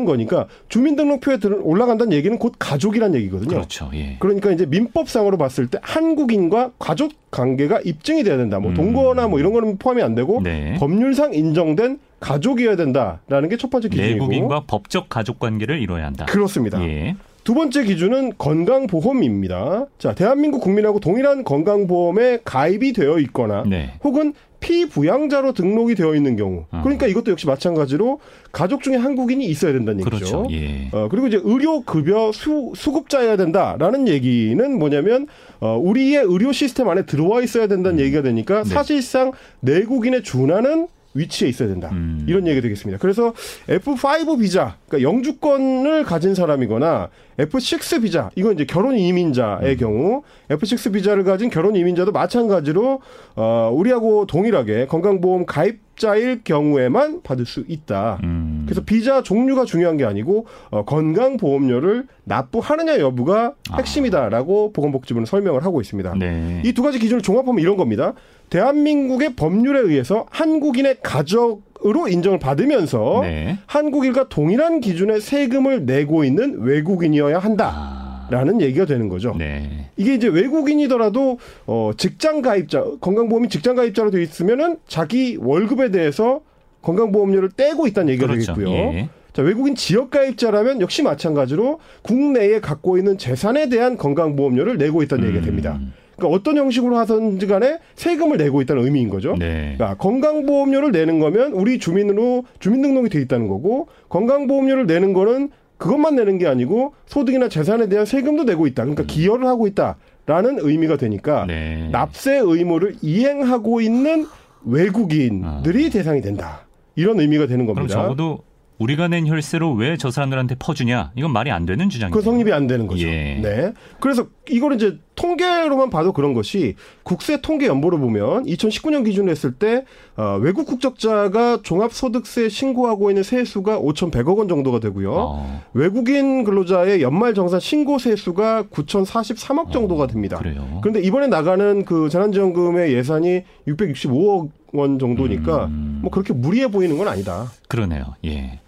음, 거니까 주민등록표에 들- 올라간다는 얘기는 곧 가족이란 얘기거든요. 그렇죠. 예. 그러니까 이제 민법상으로 봤을 때 한국인과 가족 관계가 입증이 돼야 된다. 뭐 음. 동거나 뭐 이런 거는 포함이 안 되고 네. 법률상 인정된 가족이어야 된다라는 게 첫 번째 기준이고 내국인과 법적 가족 관계를 이뤄야 한다. 그렇습니다. 예. 두 번째 기준은 건강보험입니다. 자, 대한민국 국민하고 동일한 건강보험에 가입이 되어 있거나 네. 혹은 피부양자로 등록이 되어 있는 경우. 어. 그러니까 이것도 역시 마찬가지로 가족 중에 한국인이 있어야 된다는 얘기죠. 그렇죠. 예. 어, 그리고 이제 의료 급여 수, 수급자여야 된다라는 얘기는 뭐냐면 어, 우리의 의료 시스템 안에 들어와 있어야 된다는 얘기가 되니까 네. 사실상 내국인에 준하는 위치에 있어야 된다. 음. 이런 얘기가 되겠습니다. 그래서 F5 비자, 그러니까 영주권을 가진 사람이거나 F6 비자, 이건 이제 결혼 이민자의 음. 경우 F6 비자를 가진 결혼 이민자도 마찬가지로 어, 우리하고 동일하게 건강보험 가입 자일 경우에만 받을 수 있다. 음. 그래서 비자 종류가 중요한 게 아니고 어, 건강보험료를 납부하느냐 여부가 아. 핵심이다라고 보건복지부는 설명을 하고 있습니다. 네. 이두 가지 기준을 종합하면 이런 겁니다. 대한민국의 법률에 의해서 한국인의 가족으로 인정을 받으면서 네. 한국인과 동일한 기준의 세금을 내고 있는 외국인이어야 아. 한다 라는 얘기가 되는 거죠. 네. 이게 이제 외국인이더라도 어 직장 가입자 건강보험이 직장 가입자로 돼 있으면은 자기 월급에 대해서 건강보험료를 떼고 있다는 얘기가 그렇죠. 되겠고요. 예. 자, 외국인 지역 가입자라면 역시 마찬가지로 국내에 갖고 있는 재산에 대한 건강보험료를 내고 있다는 얘기가 됩니다. 음. 그러니까 어떤 형식으로 하든지 간에 세금을 내고 있다는 의미인 거죠. 네. 그러니까 건강보험료를 내는 거면 우리 주민으로 주민등록이 돼 있다는 거고 건강보험료를 내는 거는 그것만 내는 게 아니고 소득이나 재산에 대한 세금도 내고 있다. 그러니까 기여를 하고 있다라는 의미가 되니까 음. 네. 납세 의무를 이행하고 있는 외국인들이 대상이 된다. 이런 의미가 되는 아. 그럼 겁니다. 적어도 우리가 낸 혈세로 왜 저 사람들한테 퍼주냐? 이건 말이 안 되는 주장이에요. 그 성립이 안 되는 거죠. 예. 네. 그래서 이거를 이제 통계로만 봐도 그런 것이 국세 통계 연보를 보면 2019년 기준으로 했을 때 어, 외국 국적자가 종합소득세 신고하고 있는 세수가 5,100억 원 정도가 되고요. 어, 외국인 근로자의 연말 정산 신고 세수가 9,043억 정도가 됩니다. 그래요. 그런데 이번에 나가는 그 재난지원금의 예산이 665억 원 정도니까 음. 뭐 그렇게 무리해 보이는 건 아니다. 그러네요. 예.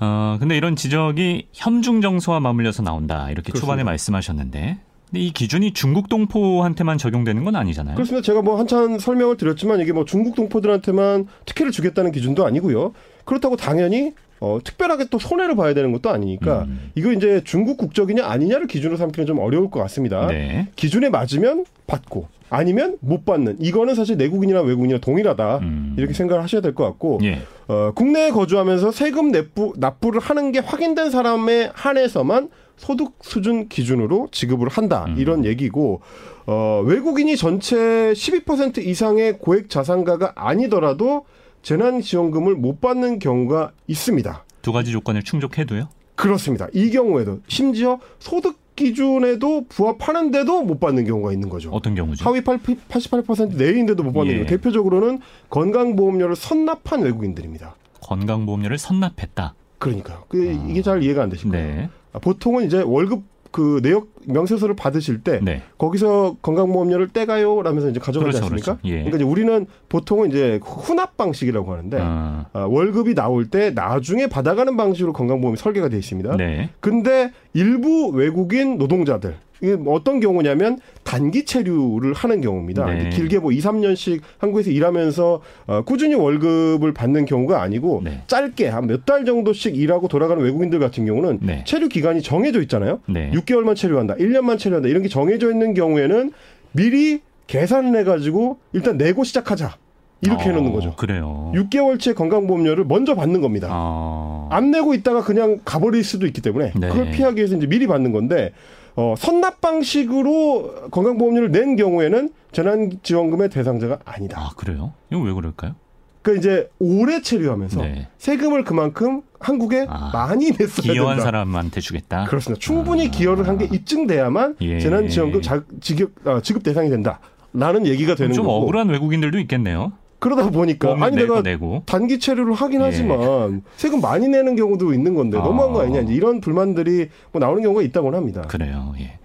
어, 근데 이런 지적이 현중 정서와 맞물려서 나온다. 이렇게 그렇습니다. 초반에 말씀하셨는데. 근데 이 기준이 중국 동포한테만 적용되는 건 아니잖아요. 그렇습니다. 제가 뭐 한참 설명을 드렸지만 이게 뭐 중국 동포들한테만 특혜를 주겠다는 기준도 아니고요. 그렇다고 당연히 어, 특별하게 또 손해를 봐야 되는 것도 아니니까 음. 이거 이제 중국 국적이냐 아니냐를 기준으로 삼기는 좀 어려울 것 같습니다. 네. 기준에 맞으면 받고 아니면 못 받는 이거는 사실 내국인이나 외국인이나 동일하다 음. 이렇게 생각을 하셔야 될 것 같고 예. 어, 국내에 거주하면서 세금 납부, 납부를 하는 게 확인된 사람에 한해서만 소득 수준 기준으로 지급을 한다 음. 이런 얘기고 어, 외국인이 전체 12% 이상의 고액 자산가가 아니더라도 재난지원금을 못 받는 경우가 있습니다. 두 가지 조건을 충족해도요. 그렇습니다. 이 경우에도 심지어 소득 기준에도 부합하는데도 못 받는 경우가 있는 거죠. 어떤 경우죠? 하위 8, 88% 내인데도 못 받는 예. 경우 대표적으로는 건강보험료를 선납한 외국인들입니다. 건강보험료를 선납했다. 그러니까요. 그 이게 잘 이해가 안 되실 거예요. 네. 아, 보통은 이제 월급 그 내역 명세서를 받으실 때 네. 거기서 건강보험료를 떼가요 라면서 이제 가져가지 그렇죠, 않습니까? 그렇죠. 예. 그러니까 이제 우리는 보통은 이제 혼합 방식이라고 하는데 어, 아, 월급이 나올 때 나중에 받아가는 방식으로 건강보험이 설계가 되어 있습니다. 네. 근데 일부 외국인 노동자들 이게 뭐 어떤 경우냐면 단기 체류를 하는 경우입니다. 네. 길게 뭐 2, 3년씩 한국에서 일하면서 어, 꾸준히 월급을 받는 경우가 아니고 네. 짧게 한 몇 달 정도씩 일하고 돌아가는 외국인들 같은 경우는 네. 체류 기간이 정해져 있잖아요. 네. 6개월만 체류한다, 1년만 체류한다 이런 게 정해져 있는 경우에는 미리 계산을 해가지고 일단 내고 시작하자 이렇게 어, 해놓는 거죠. 그래요. 6개월치 건강보험료를 먼저 받는 겁니다. 어, 안 내고 있다가 그냥 가버릴 수도 있기 때문에 네. 그걸 피하기 위해서 이제 미리 받는 건데 어, 선납 방식으로 건강보험료를 낸 경우에는 재난지원금의 대상자가 아니다. 아 그래요? 이거 왜 그럴까요? 그러니까 이제 오래 체류하면서 네. 세금을 그만큼 한국에 아, 많이 냈어야 기여한 된다. 사람한테 주겠다. 그렇습니다. 충분히 아. 기여를 한 게 입증돼야만 예. 재난지원금 자, 지급, 아, 지급 대상이 된다. 라는 얘기가 되는 좀 거고 억울한 외국인들도 있겠네요. 그러다 보니까 아니 내가 내고. 단기 체류를 하긴 예. 하지만 세금 많이 내는 경우도 있는 건데 너무한 거 아. 아니냐 이제 이런 불만들이 뭐 나오는 경우가 있다고 합니다. 그래요. 예.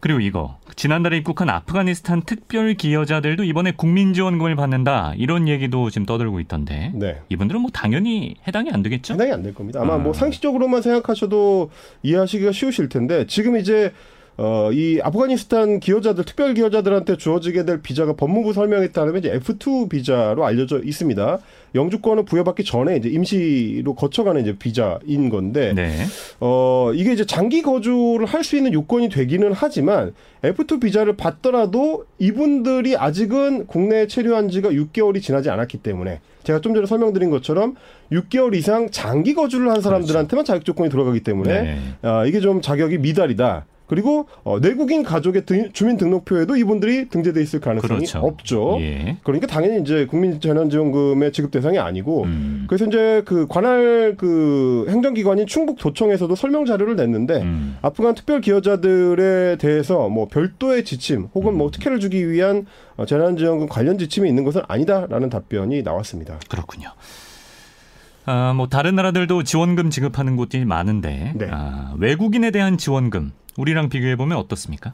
그리고 이거 지난달에 입국한 아프가니스탄 특별 기여자들도 이번에 국민 지원금을 받는다 이런 얘기도 지금 떠들고 있던데 네. 이분들은 뭐 당연히 해당이 안 되겠죠? 상당히 안될 겁니다. 아마 아. 뭐 상식적으로만 생각하셔도 이해하시기가 쉬우실 텐데 지금 이제 어, 이 아프가니스탄 기여자들, 특별 기여자들한테 주어지게 될 비자가 법무부 설명에 따르면 이제 F2 비자로 알려져 있습니다. 영주권을 부여받기 전에 이제 임시로 거쳐가는 이제 비자인 건데, 네. 어, 이게 이제 장기 거주를 할 수 있는 요건이 되기는 하지만 F2 비자를 받더라도 이분들이 아직은 국내에 체류한 지가 6개월이 지나지 않았기 때문에 제가 좀 전에 설명드린 것처럼 6개월 이상 장기 거주를 한 사람들한테만 자격 조건이 들어가기 때문에 네. 아, 이게 좀 자격이 미달이다. 그리고 어, 내국인 가족의 등- 주민등록표에도 이분들이 등재돼 있을 가능성이 그렇죠. 없죠. 예. 그러니까 당연히 이제 국민재난지원금의 지급 대상이 아니고 음. 그래서 이제 그 관할 그 행정기관인 충북도청에서도 설명 자료를 냈는데 음. 아프간 특별 기여자들에 대해서 뭐 별도의 지침 혹은 뭐 특혜를 주기 위한 어, 재난지원금 관련 지침이 있는 것은 아니다라는 답변이 나왔습니다. 그렇군요. 아, 뭐 다른 나라들도 지원금 지급하는 곳이 많은데 네. 아, 외국인에 대한 지원금 우리랑 비교해 보면 어떻습니까?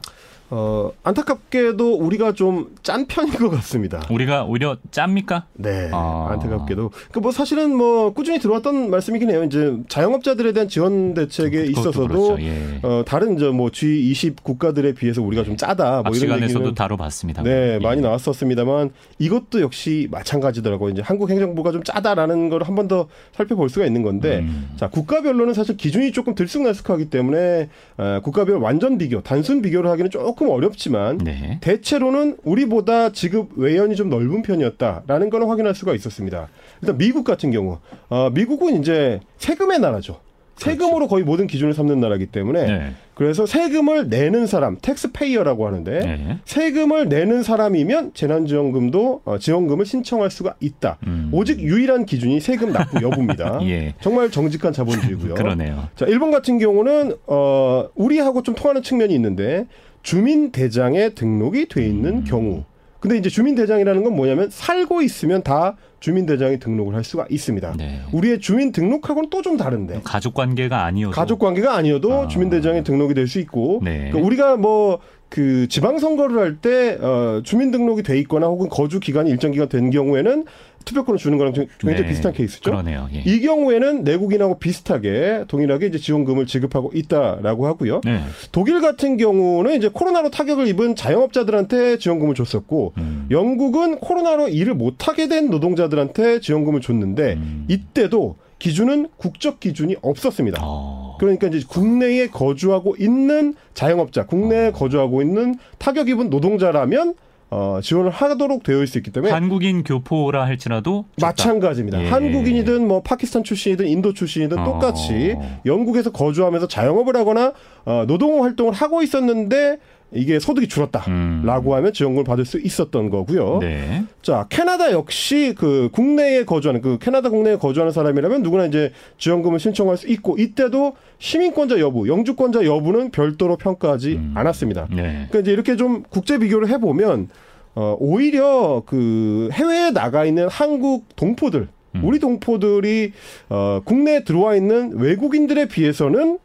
어, 안타깝게도 우리가 좀 짠 편인 것 같습니다. 우리가 오히려 짭니까? 네, 아. 안타깝게도. 그 뭐 사실은 뭐 꾸준히 들어왔던 말씀이긴 해요. 이제 자영업자들에 대한 지원 대책에 있어서도 그렇죠. 예. 어, 다른 이제 뭐 G20 국가들에 비해서 우리가 좀 짜다. 뭐앞 이런 시간에서도 얘기는 다뤄봤습니다. 네, 예. 많이 나왔었습니다만 이것도 역시 마찬가지더라고요. 이제 한국 행정부가 좀 짜다라는 걸 한 번 더 살펴볼 수가 있는 건데 음. 자, 국가별로는 사실 기준이 조금 들쑥날쑥하기 때문에 어, 국가별 완전 비교, 단순 비교를 하기는 조금 어렵지만 네. 대체로는 우리보다 지급 외연이 좀 넓은 편이었다라는 걸 확인할 수가 있었습니다. 일단 미국 같은 경우, 어, 미국은 이제 세금의 나라죠. 세금으로 거의 모든 기준을 삼는 나라이기 때문에 그렇죠. 네. 그래서 세금을 내는 사람, taxpayer라고 하는데 네. 세금을 내는 사람이면 재난지원금도 어, 지원금을 신청할 수가 있다. 음. 오직 유일한 기준이 세금 납부 여부입니다. 예. 정말 정직한 자본주의고요. 그러네요. 자, 일본 같은 경우는 어 우리하고 좀 통하는 측면이 있는데 주민 대장에 등록이 돼 있는 음. 경우. 근데 이제 주민 대장이라는 건 뭐냐면 살고 있으면 다 주민 대장에 등록을 할 수가 있습니다. 네. 우리의 주민 등록하고는 또 좀 다른데. 가족 관계가 아니어도 가족 관계가 아니어도 아. 주민 대장에 등록이 될 수 있고 네. 그러니까 우리가 뭐그 지방 선거를 할 때 어, 주민 등록이 돼 있거나 혹은 거주 기간이 일정 기간 된 경우에는 투표권을 주는 거랑 좀 굉장히 네. 비슷한 케이스죠. 그러네요. 예. 이 경우에는 내국인하고 비슷하게 동일하게 이제 지원금을 지급하고 있다라고 하고요. 네. 독일 같은 경우는 이제 코로나로 타격을 입은 자영업자들한테 지원금을 줬었고 음. 영국은 코로나로 일을 못 하게 된 노동자들한테 지원금을 줬는데 음. 이때도 기준은 국적 기준이 없었습니다. 어. 그러니까 이제 국내에 거주하고 있는 자영업자, 국내에 어. 거주하고 있는 타격 입은 노동자라면 어, 지원을 하도록 되어 있기 때문에 한국인 교포라 할지라도 줬다. 마찬가지입니다. 예. 한국인이든 뭐 파키스탄 출신이든 인도 출신이든 어. 똑같이 영국에서 거주하면서 자영업을 하거나 어, 노동 활동을 하고 있었는데 이게 소득이 줄었다라고 음. 하면 지원금을 받을 수 있었던 거고요. 네. 자, 캐나다 역시 그 국내에 거주하는 그 캐나다 국내에 거주하는 사람이라면 누구나 이제 지원금을 신청할 수 있고 이때도 시민권자 여부, 영주권자 여부는 별도로 평가하지 음. 않았습니다. 네. 그러니까 이제 이렇게 좀 국제 비교를 해 보면 어 오히려 그 해외에 나가 있는 한국 동포들, 음. 우리 동포들이 어 국내에 들어와 있는 외국인들에 비해서는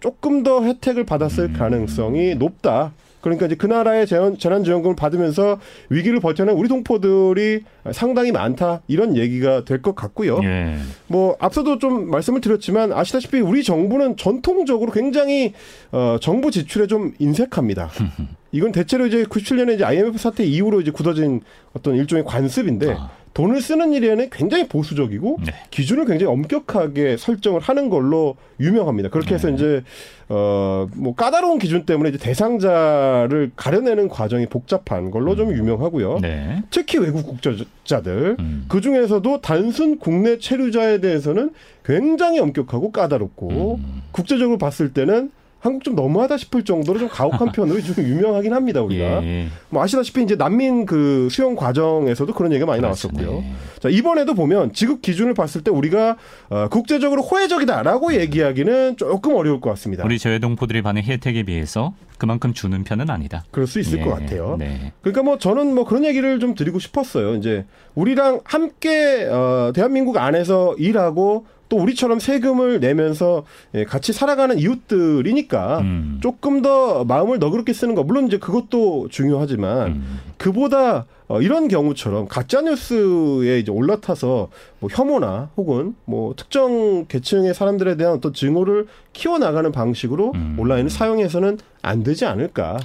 조금 더 혜택을 받았을 음. 가능성이 높다. 그러니까 이제 그 나라의 재난, 재난지원금을 받으면서 위기를 버텨낸 우리 동포들이 상당히 많다. 이런 얘기가 될 것 같고요. 예. 뭐 앞서도 좀 말씀을 드렸지만 아시다시피 우리 정부는 전통적으로 굉장히 어 정부 지출에 좀 인색합니다. 이건 대체로 이제 97년에 이제 IMF 사태 이후로 이제 굳어진 어떤 일종의 관습인데 아. 돈을 쓰는 일에는 굉장히 보수적이고 네. 기준을 굉장히 엄격하게 설정을 하는 걸로 유명합니다. 그렇게 해서 네. 이제 어뭐 까다로운 기준 때문에 이제 대상자를 가려내는 과정이 복잡한 걸로 좀 유명하고요. 네. 특히 외국 국적자들 음. 그 중에서도 단순 국내 체류자에 대해서는 굉장히 엄격하고 까다롭고 음. 국제적으로 봤을 때는 한국 좀 너무하다 싶을 정도로 좀 가혹한 편으로 좀 유명하긴 합니다 우리가 예. 뭐 아시다시피 이제 난민 그 수용 과정에서도 그런 얘기가 많이 나왔었고요. 그렇죠. 네. 자 이번에도 보면 지급 기준을 봤을 때 우리가 어, 국제적으로 호혜적이다라고 얘기하기는 조금 어려울 것 같습니다. 우리 재외동포들이 받는 혜택에 비해서 그만큼 주는 편은 아니다. 그럴 수 있을 예. 것 같아요. 네. 그러니까 뭐 저는 뭐 그런 얘기를 좀 드리고 싶었어요. 이제 우리랑 함께 어 대한민국 안에서 일하고 또 우리처럼 세금을 내면서 예, 같이 살아가는 이웃들이니까 음. 조금 더 마음을 너그럽게 쓰는 거 물론 이제 그것도 중요하지만 음. 그보다 어, 이런 경우처럼 가짜 뉴스에 이제 올라타서 뭐 혐오나 혹은 뭐 특정 계층의 사람들에 대한 어떤 증오를 키워 나가는 방식으로 음. 온라인을 사용해서는 안 되지 않을까.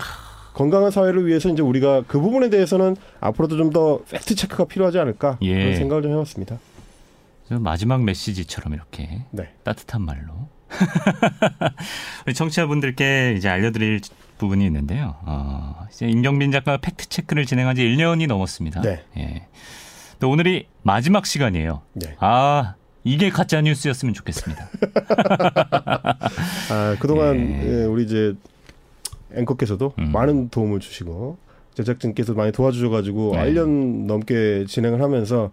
건강한 사회를 위해서 이제 우리가 그 부분에 대해서는 앞으로도 좀 더 팩트 체크가 필요하지 않을까 예. 그런 생각을 좀 해봤습니다. 저 마지막 메시지처럼 이렇게 네. 따뜻한 말로 우리 청취자분들께 이제 알려드릴 부분이 있는데요. 어, 이제 임경빈 작가가 팩트 체크를 진행한 지 1년이 넘었습니다. 네. 예. 또 오늘이 마지막 시간이에요. 네. 아 이게 가짜 뉴스였으면 좋겠습니다. 아, 그동안 예. 예, 우리 이제 앵커께서도 음. 많은 도움을 주시고 제작진께서 많이 도와주셔가지고 네. 1년 넘게 진행을 하면서 어,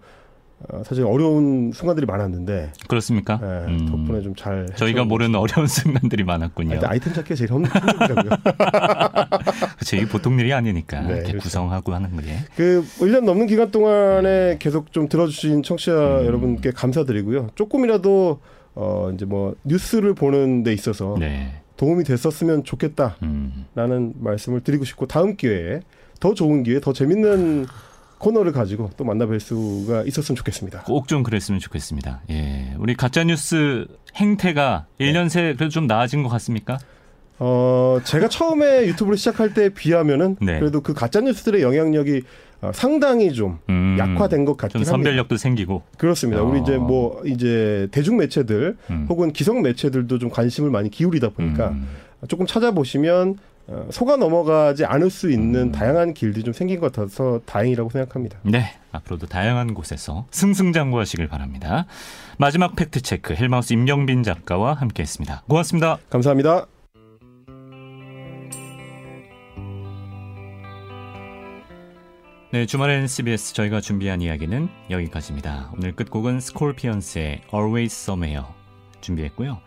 사실 어려운 순간들이 많았는데 그렇습니까? 예, 음, 덕분에 좀 잘 저희가 모르는 어려운 순간들이 많았군요. 아이템 찾기가 제일 힘- 힘들더라고요. 그렇죠. 이게 보통 일이 아니니까 네, 이렇게 그렇죠. 구성하고 하는 게. 그 1년 넘는 기간 동안에 계속 좀 들어주신 청취자 음. 여러분께 감사드리고요. 조금이라도 어 이제 뭐 뉴스를 보는 데 있어서 네. 도움이 됐었으면 좋겠다라는 음. 말씀을 드리고 싶고 다음 기회에 더 좋은 기회, 더 재밌는 코너를 가지고 또 만나뵐 수가 있었으면 좋겠습니다. 꼭 좀 그랬으면 좋겠습니다. 예. 우리 가짜 뉴스 행태가 네. 1년 새 그래도 좀 나아진 것 같습니까? 어, 제가 처음에 유튜브를 시작할 때 비하면은 네. 그래도 그 가짜 뉴스들의 영향력이 어, 상당히 좀 음. 약화된 것 같긴 좀 합니다. 선별력도 생기고. 그렇습니다. 우리 이제 어. 뭐 이제 대중 매체들 음. 혹은 기성 매체들도 좀 관심을 많이 기울이다 보니까 음. 조금 찾아보시면 어, 속아 넘어가지 않을 수 있는 음. 다양한 길들이 좀 생긴 것 같아서 다행이라고 생각합니다. 네. 앞으로도 다양한 곳에서 승승장구하시길 바랍니다. 마지막 팩트 체크 헬마우스 임경빈 작가와 함께했습니다. 고맙습니다. 감사합니다. 네, 주말엔 CBS 저희가 준비한 이야기는 여기까지입니다. 오늘 끝곡은 스콜피언스의 Always Somewhere 준비했고요.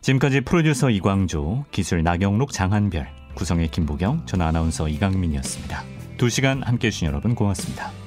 지금까지 프로듀서 이광조, 기술 나경록 장한별, 구성의 김보경, 전 아나운서 이강민이었습니다. 두 시간 함께해 주신 여러분 고맙습니다.